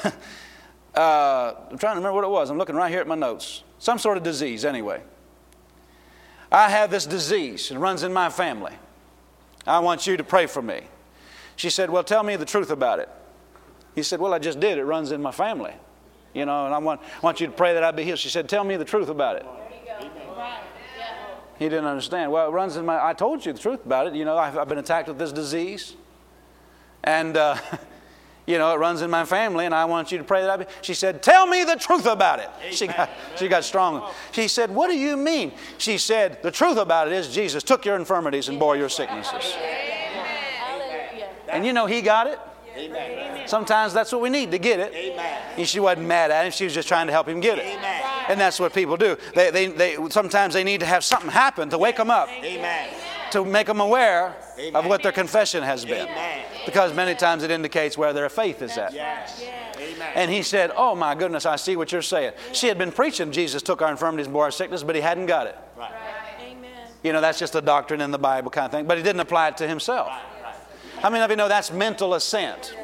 uh, I'm trying to remember what it was. I'm looking right here at my notes. Some sort of disease, anyway. I have this disease. It runs in my family. I want you to pray for me. She said, Well, tell me the truth about it. He said, Well, I just did. It runs in my family. You know, and I want, want you to pray that I be healed. She said, Tell me the truth about it. He didn't understand. Well, it runs in my. I told you the truth about it. You know, I've, I've been attacked with this disease, and uh, you know it runs in my family. And I want you to pray that I be. She said, "Tell me the truth about it." She got she got strong. She said, "What do you mean?" She said, "The truth about it is Jesus took your infirmities and bore your sicknesses." Hallelujah. And you know he got it. Amen. Sometimes that's what we need to get it. And she wasn't mad at him. She was just trying to help him get it. And that's what people do. They, they, they, sometimes they need to have something happen to wake them up, Amen. to make them aware of what their confession has been. Because many times it indicates where their faith is at. Yes. And he said, Oh my goodness, I see what you're saying. She had been preaching Jesus took our infirmities and bore our sickness, but he hadn't got it. Amen. You know, that's just a doctrine in the Bible kind of thing. But he didn't apply it to himself. How many of you know that's mental assent?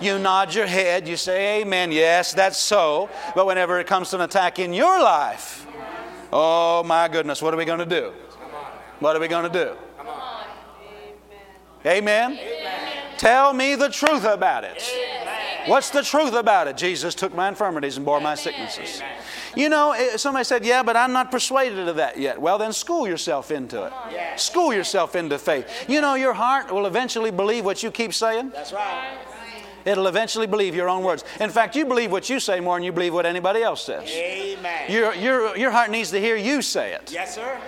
You nod your head, you say, Amen, yes, that's so. But whenever it comes to an attack in your life, oh my goodness, what are we going to do? What are we going to do? Amen? Tell me the truth about it. What's the truth about it? Jesus took my infirmities and bore my sicknesses. You know, eh, somebody said, Yeah, but I'm not persuaded of that yet. Well, then school yourself into it. School yourself into faith. You know, your heart will eventually believe what you keep saying. That's right. It'll eventually believe your own words. In fact, you believe what you say more than you believe what anybody else says. Amen. Your, your, your heart needs to hear you say it. Yes, sir.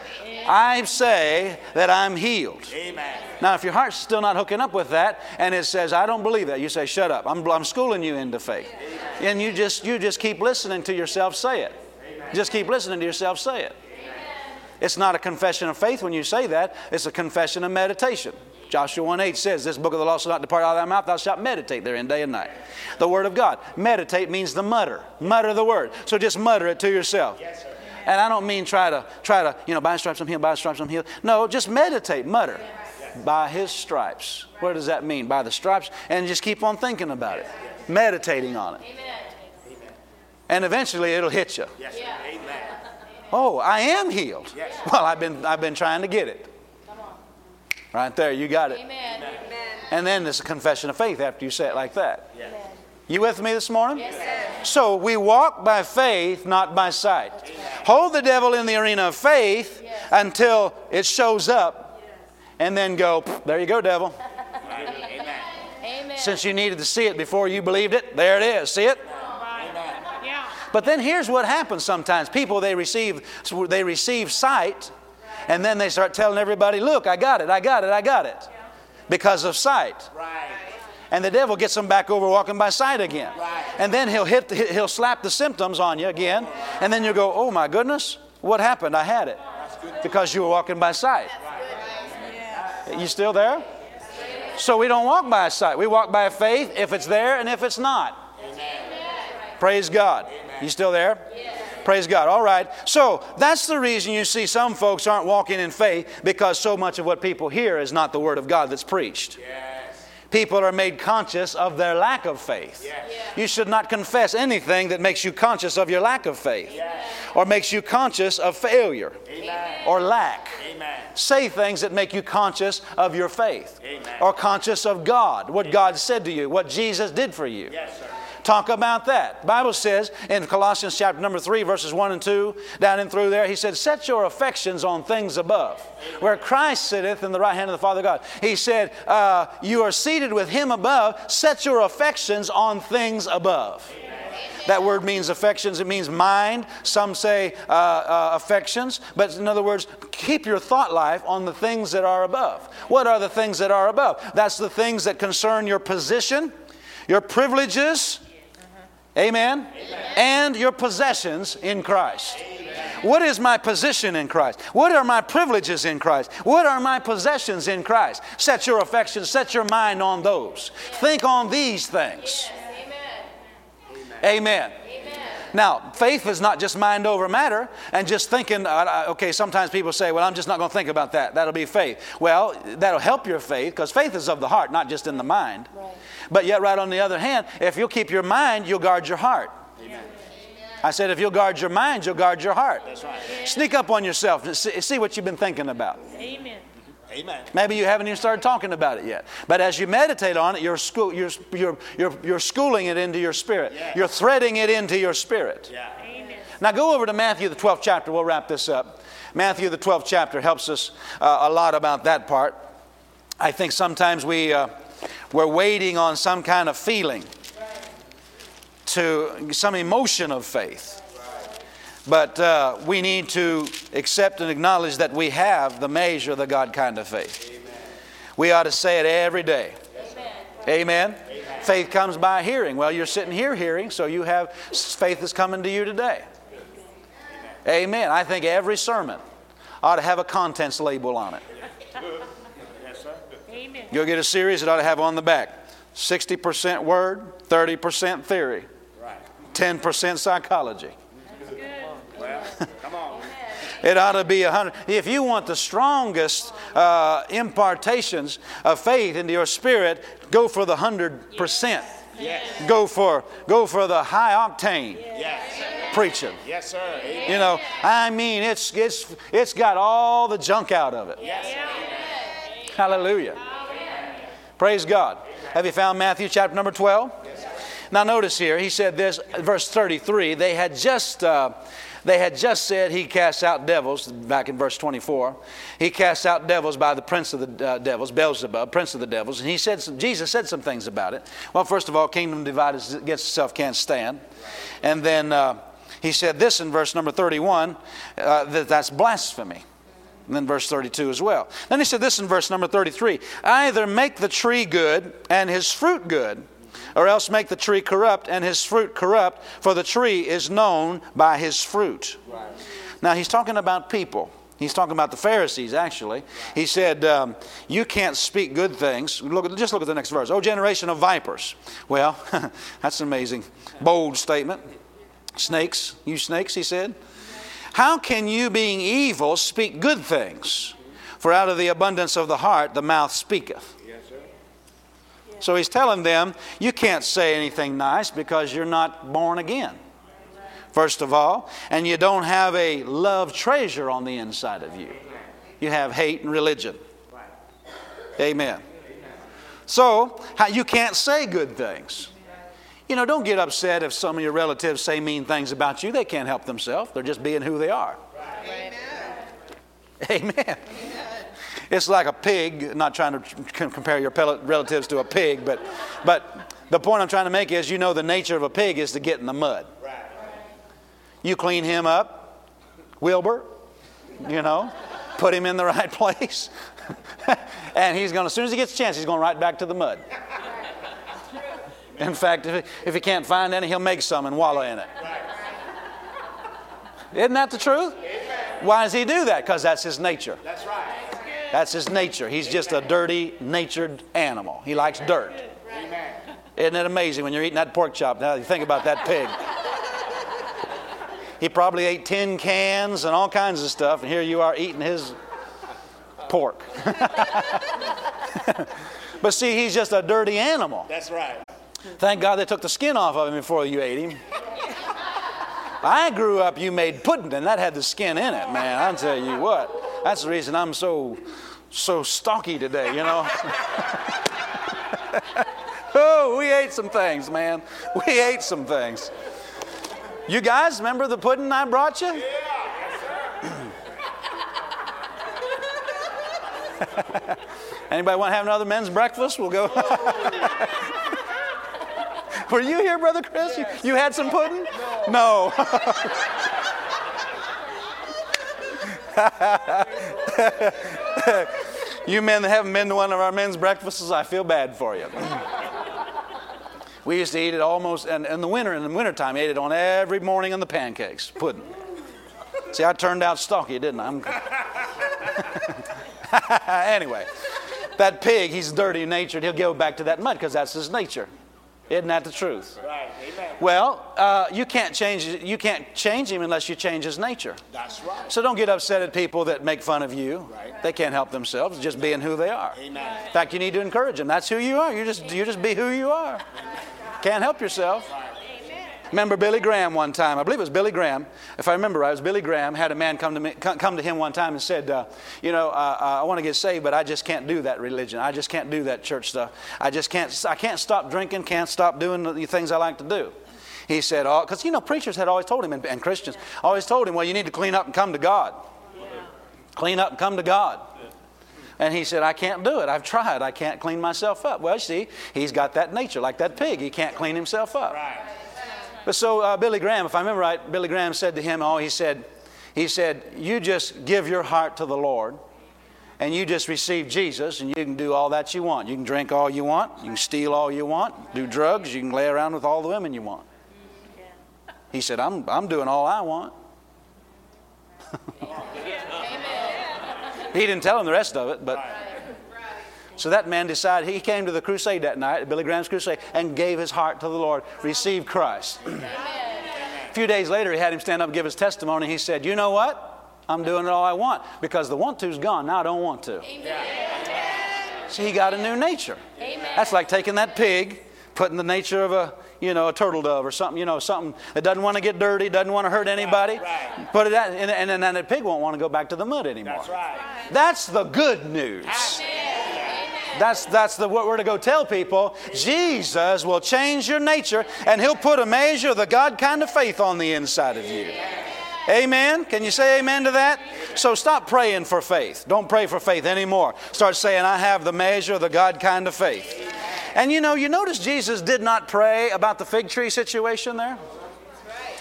I say that I'm healed. Amen. Now, if your heart's still not hooking up with that, and it says, "I don't believe that," you say, "Shut up! I'm, I'm schooling you into faith," and you just you just keep listening to yourself say it. Just keep listening to yourself say it. It's not a confession of faith when you say that; it's a confession of meditation. Joshua 1 8 says, This book of the law shall not depart out of thy mouth, thou shalt meditate therein day and night. The word of God. Meditate means the mutter. Mutter the word. So just mutter it to yourself. And I don't mean try to try to, you know, by his stripes I'm healed, by his stripes I'm healed. No, just meditate, mutter. By his stripes. What does that mean? By the stripes. And just keep on thinking about it. Meditating on it. And eventually it'll hit you. Yes, sir. Amen. Oh, I am healed. Well, I've been I've been trying to get it. Right there, you got it. Amen. And then there's a confession of faith after you say it like that. You with me this morning? So we walk by faith, not by sight. Hold the devil in the arena of faith until it shows up, and then go, there you go, devil. Amen. Since you needed to see it before you believed it, there it is. See it? But then here's what happens sometimes. People they receive they receive sight and then they start telling everybody, "Look, I got it. I got it. I got it." Because of sight. Right. And the devil gets them back over walking by sight again. And then he'll hit the, he'll slap the symptoms on you again and then you go, "Oh my goodness, what happened? I had it." Because you were walking by sight. You still there? So we don't walk by sight. We walk by faith if it's there and if it's not. Praise God. You still there? Praise God. All right. So that's the reason you see some folks aren't walking in faith because so much of what people hear is not the Word of God that's preached. People are made conscious of their lack of faith. You should not confess anything that makes you conscious of your lack of faith or makes you conscious of failure or lack. Amen. Say things that make you conscious of your faith Amen. or conscious of God, what God said to you, what Jesus did for you. Yes, sir. Talk about that. The Bible says in Colossians chapter number 3, verses 1 and 2, down and through there, he said, Set your affections on things above, where Christ sitteth in the right hand of the Father God. He said, uh, You are seated with him above, set your affections on things above. That word means affections, it means mind. Some say uh, uh, affections, but in other words, keep your thought life on the things that are above. What are the things that are above? That's the things that concern your position, your privileges, amen, and your possessions in Christ. What is my position in Christ? What are my privileges in Christ? What are my possessions in Christ? Set your affections, set your mind on those. Think on these things. Amen. Now, faith is not just mind over matter and just thinking, okay, sometimes people say, well, I'm just not going to think about that. That'll be faith. Well, that'll help your faith because faith is of the heart, not just in the mind. But yet, right on the other hand, if you'll keep your mind, you'll guard your heart. I said, if you'll guard your mind, you'll guard your heart. Sneak up on yourself and see, see what you've been thinking about. Amen. Amen. Maybe you haven't even started talking about it yet. But as you meditate on it, you're, school, you're, you're, you're, you're schooling it into your spirit. Yes. You're threading it into your spirit. Yeah. Now go over to Matthew, the 12th chapter. We'll wrap this up. Matthew, the 12th chapter, helps us uh, a lot about that part. I think sometimes we, uh, we're waiting on some kind of feeling, to some emotion of faith. But uh, we need to accept and acknowledge that we have the measure of the God kind of faith. We ought to say it every day. Amen. Faith comes by hearing. Well, you're sitting here hearing, so you have faith is coming to you today. Amen. I think every sermon ought to have a contents label on it. Yes, sir. Amen. You'll get a series that ought to have on the back 60% word, 30% theory, Right. 10% psychology. Well, come on. It ought to be a hundred. If you want the strongest uh, impartations of faith into your spirit, go for the hundred percent. Yes. Go for go for the high octane Yes. preaching. Yes, sir. Amen. You know, I mean, it's it's it's got all the junk out of it. Yes. Hallelujah. Amen. Praise God. Have you found Matthew chapter number 12? Yes, Now notice here, he said this, verse 33, they had just uh, they had just said he casts out devils, back in verse 24. He casts out devils by the prince of the uh, devils, Beelzebub, prince of the devils. And he said, some, Jesus said some things about it. Well, first of all, kingdom divided against itself can't stand. And then uh, he said this in verse number 31, uh, that that's blasphemy. And then verse 32 as well. Then he said this in verse number 33 Either make the tree good and his fruit good, or else make the tree corrupt and his fruit corrupt, for the tree is known by his fruit. Now he's talking about people. He's talking about the Pharisees, actually. He said, um, You can't speak good things. Look, just look at the next verse. Oh, generation of vipers. Well, that's an amazing, bold statement. Snakes, you snakes, he said. How can you, being evil, speak good things? For out of the abundance of the heart, the mouth speaketh. So he's telling them, you can't say anything nice because you're not born again. First of all, and you don't have a love treasure on the inside of you. You have hate and religion. Amen. So, you can't say good things. You know, don't get upset if some of your relatives say mean things about you. They can't help themselves. They're just being who they are. Amen. Amen. It's like a pig, not trying to compare your relatives to a pig, but, but the point I'm trying to make is you know the nature of a pig is to get in the mud. You clean him up, Wilbur, you know, put him in the right place, and he's going as soon as he gets a chance, he's going right back to the mud. In fact, if he, if he can't find any, he'll make some and wallow in it. Isn't that the truth? Why does he do that? Because that's his nature. That's right. That's his nature. He's just a dirty natured animal. He likes dirt. Isn't it amazing when you're eating that pork chop? Now you think about that pig. He probably ate tin cans and all kinds of stuff, and here you are eating his pork. but see, he's just a dirty animal. That's right. Thank God they took the skin off of him before you ate him. I grew up, you made pudding, and that had the skin in it, man. I'll tell you what. That's the reason I'm so, so stocky today, you know. oh, we ate some things, man. We ate some things. You guys remember the pudding I brought you? Anybody want to have another men's breakfast? We'll go. Were you here, Brother Chris? You, you had some pudding? No. you men that haven't been to one of our men's breakfasts, I feel bad for you. we used to eat it almost, and in the winter, in the wintertime, ate it on every morning on the pancakes, pudding. See, I turned out stocky, didn't I? Anyway, that pig, he's dirty natured. He'll go back to that mud because that's his nature. Isn't that the truth? Right. Amen. Well, uh, you can't change you can't change him unless you change his nature. That's right. So don't get upset at people that make fun of you. Right. They can't help themselves, just being who they are. Amen. In fact, you need to encourage them. That's who you are. You just you just be who you are. Can't help yourself. Remember Billy Graham one time? I believe it was Billy Graham. If I remember right, it was Billy Graham had a man come to me, come to him one time and said, uh, "You know, uh, uh, I want to get saved, but I just can't do that religion. I just can't do that church stuff. I just can't. I can't stop drinking. Can't stop doing the things I like to do." He said, "Oh, because you know, preachers had always told him, and, and Christians always told him, well, you need to clean up and come to God. Clean up and come to God." And he said, I can't do it. I've tried. I can't clean myself up. Well, see, he's got that nature, like that pig. He can't clean himself up. Right. But so uh, Billy Graham, if I remember right, Billy Graham said to him, oh, he said, he said, you just give your heart to the Lord and you just receive Jesus and you can do all that you want. You can drink all you want, you can steal all you want, do drugs, you can lay around with all the women you want. He said, I'm, I'm doing all I want. he didn't tell him the rest of it, but. So that man decided, he came to the crusade that night, Billy Graham's crusade, and gave his heart to the Lord, received Christ. A few days later, he had him stand up and give his testimony. He said, You know what? I'm doing it all I want because the want to's gone. Now I don't want to. See, he got a new nature. That's like taking that pig, putting the nature of a you know, a turtle dove or something, you know, something that doesn't want to get dirty, doesn't want to hurt anybody. right. Put it out, and, and, and then the pig won't want to go back to the mud anymore. That's right. That's the good news. That's, that's the, what we're to go tell people. Jesus will change your nature and He'll put a measure of the God kind of faith on the inside of you. Amen? Can you say amen to that? So stop praying for faith. Don't pray for faith anymore. Start saying, I have the measure of the God kind of faith. And you know, you notice Jesus did not pray about the fig tree situation there?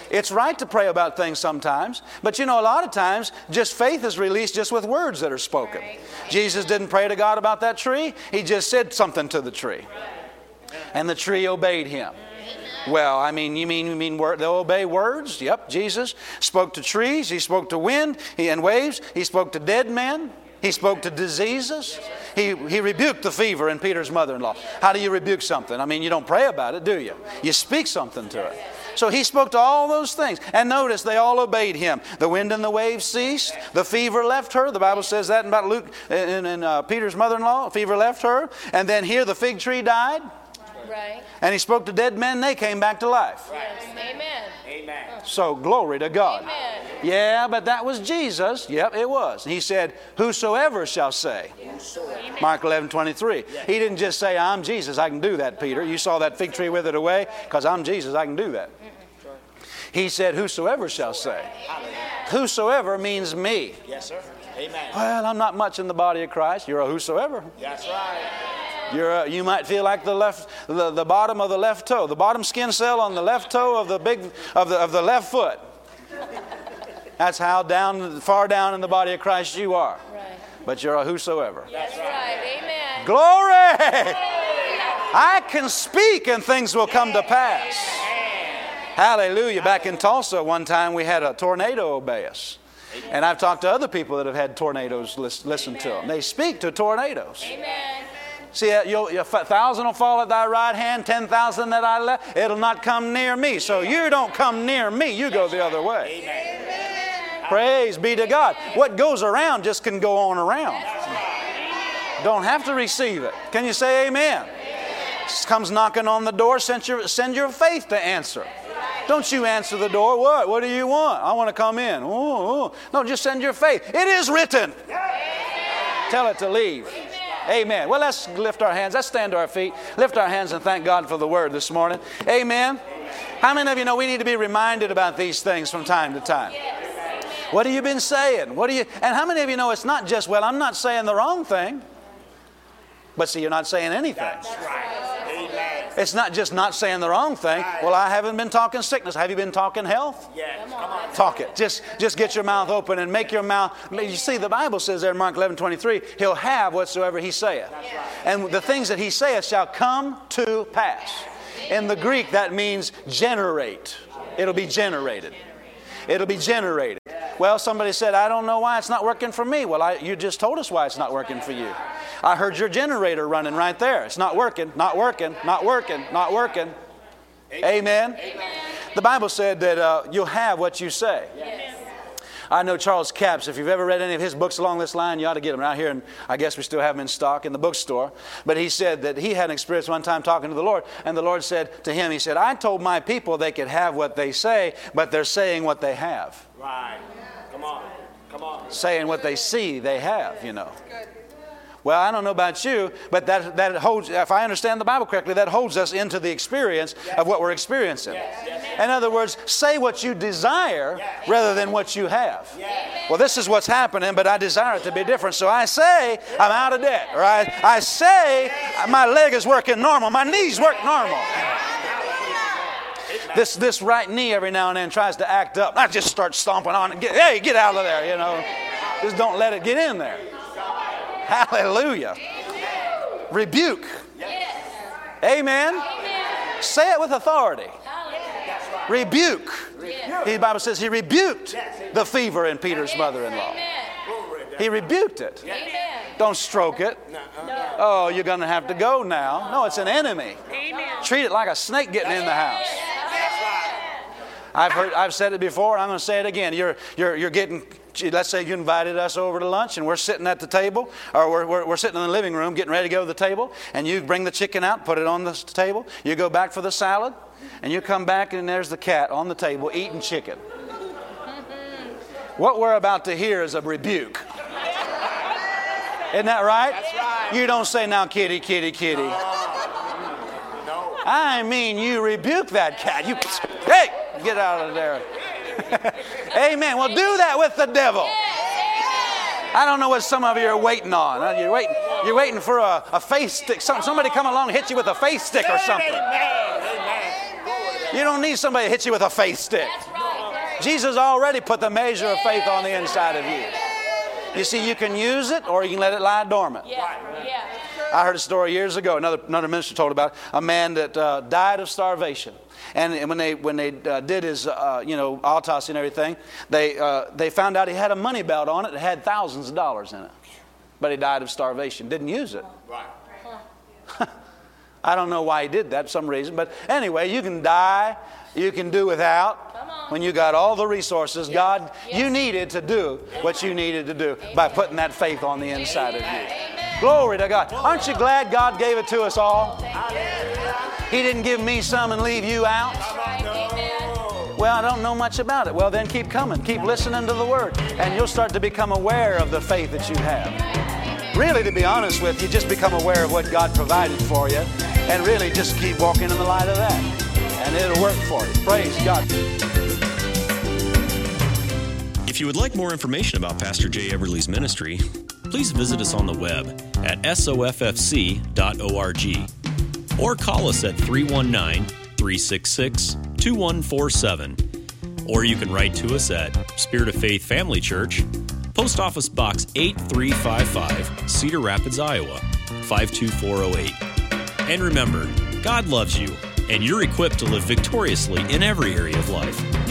It's right to pray about things sometimes, but you know, a lot of times, just faith is released just with words that are spoken. Jesus didn't pray to God about that tree, He just said something to the tree. And the tree obeyed Him. Well, I mean, you mean you mean word, they'll obey words? Yep, Jesus spoke to trees, He spoke to wind he, and waves, He spoke to dead men. He spoke to diseases. He, he rebuked the fever in Peter's mother in law. How do you rebuke something? I mean, you don't pray about it, do you? You speak something to it. So he spoke to all those things. And notice they all obeyed him. The wind and the waves ceased. The fever left her. The Bible says that about Luke and, in uh, Peter's mother in law. Fever left her. And then here the fig tree died. Right. And he spoke to dead men. They came back to life. Yes. Amen. Amen. So glory to God. Amen. Yeah, but that was Jesus. Yep, it was. He said, Whosoever shall say. Mark 11, 23. He didn't just say, I'm Jesus. I can do that, Peter. You saw that fig tree withered away because I'm Jesus. I can do that. He said, Whosoever shall say. Whosoever means me. Yes, sir. Amen. Well, I'm not much in the body of Christ. You're a whosoever. That's right. You're a, you might feel like the left, the, the bottom of the left toe, the bottom skin cell on the left toe of the big of the of the left foot. That's how down, far down in the body of Christ you are. Right. But you're a whosoever. That's right. Amen. Glory! I can speak and things will come to pass. Hallelujah. Back in Tulsa, one time we had a tornado obey us. And I've talked to other people that have had tornadoes lis- listen to them. They speak to tornadoes. Amen. See, uh, you'll, a thousand will fall at thy right hand, ten thousand at thy left. It'll not come near me. So you don't come near me. You go the other way. Amen. Praise be to God. What goes around just can go on around. Don't have to receive it. Can you say amen? Just comes knocking on the door, send your, send your faith to answer. Don't you answer the door. What? What do you want? I want to come in. Ooh, ooh. No, just send your faith. It is written. Tell it to leave. Amen. Well, let's lift our hands. Let's stand to our feet. Lift our hands and thank God for the word this morning. Amen. How many of you know we need to be reminded about these things from time to time? What have you been saying? What do you and how many of you know it's not just, well, I'm not saying the wrong thing. But see, you're not saying anything. That's right. Amen. It's not just not saying the wrong thing. Well, I haven't been talking sickness. Have you been talking health? Yes. Come on. Talk it. Just, just get your mouth open and make your mouth. You see, the Bible says there in Mark 11 23, He'll have whatsoever He saith. And the things that He saith shall come to pass. In the Greek, that means generate. It'll be generated. It'll be generated. Well, somebody said, I don't know why it's not working for me. Well, I, you just told us why it's not working for you. I heard your generator running right there. It's not working, not working, not working, not working. Amen. The Bible said that uh, you'll have what you say. I know Charles Capps. If you've ever read any of his books along this line, you ought to get them out here. And I guess we still have them in stock in the bookstore. But he said that he had an experience one time talking to the Lord, and the Lord said to him, He said, I told my people they could have what they say, but they're saying what they have. Right. Come on. Come on. Saying what they see they have, you know. Well, I don't know about you, but that, that holds, if I understand the Bible correctly, that holds us into the experience of what we're experiencing. In other words, say what you desire rather than what you have. Well, this is what's happening, but I desire it to be different. So I say I'm out of debt, or I, I say my leg is working normal, my knees work normal. This, this right knee every now and then tries to act up. I just start stomping on it. Get, hey, get out of there, you know. Just don't let it get in there. Hallelujah. Rebuke. Amen. Say it with authority. Rebuke. The Bible says he rebuked the fever in Peter's mother in law. He rebuked it. Don't stroke it. Oh, you're going to have to go now. No, it's an enemy. Treat it like a snake getting in the house. I've heard, I've said it before, and I'm going to say it again. You're, you're, you're getting, let's say you invited us over to lunch, and we're sitting at the table, or we're, we're, we're sitting in the living room getting ready to go to the table, and you bring the chicken out, put it on the table. You go back for the salad, and you come back, and there's the cat on the table eating chicken. What we're about to hear is a rebuke. Isn't that right? That's right. You don't say, now, kitty, kitty, kitty. No. I mean, you rebuke that cat. You, hey, get out of there. Amen. Well, do that with the devil. I don't know what some of you are waiting on. You're waiting, you're waiting for a, a faith stick. Some, somebody come along and hit you with a face stick or something. You don't need somebody to hit you with a faith stick. Jesus already put the measure of faith on the inside of you. You see, you can use it or you can let it lie dormant. Yeah. Yeah. I heard a story years ago. Another, another minister told about a man that uh, died of starvation. And, and when they when they uh, did his uh, you know autopsy and everything, they uh, they found out he had a money belt on it that had thousands of dollars in it, but he died of starvation. Didn't use it. Right. I don't know why he did that, for some reason. But anyway, you can die, you can do without. Come on. When you got all the resources God you needed to do what you needed to do by putting that faith on the inside of you. Glory to God. Aren't you glad God gave it to us all? He didn't give me some and leave you out. Well, I don't know much about it. Well, then keep coming. Keep listening to the Word. And you'll start to become aware of the faith that you have. Really, to be honest with you, just become aware of what God provided for you. And really just keep walking in the light of that. And it'll work for you. Praise God. If you would like more information about Pastor Jay Everly's ministry, please visit us on the web at soffc.org or call us at 319 366 2147. Or you can write to us at Spirit of Faith Family Church, Post Office Box 8355, Cedar Rapids, Iowa 52408. And remember, God loves you, and you're equipped to live victoriously in every area of life.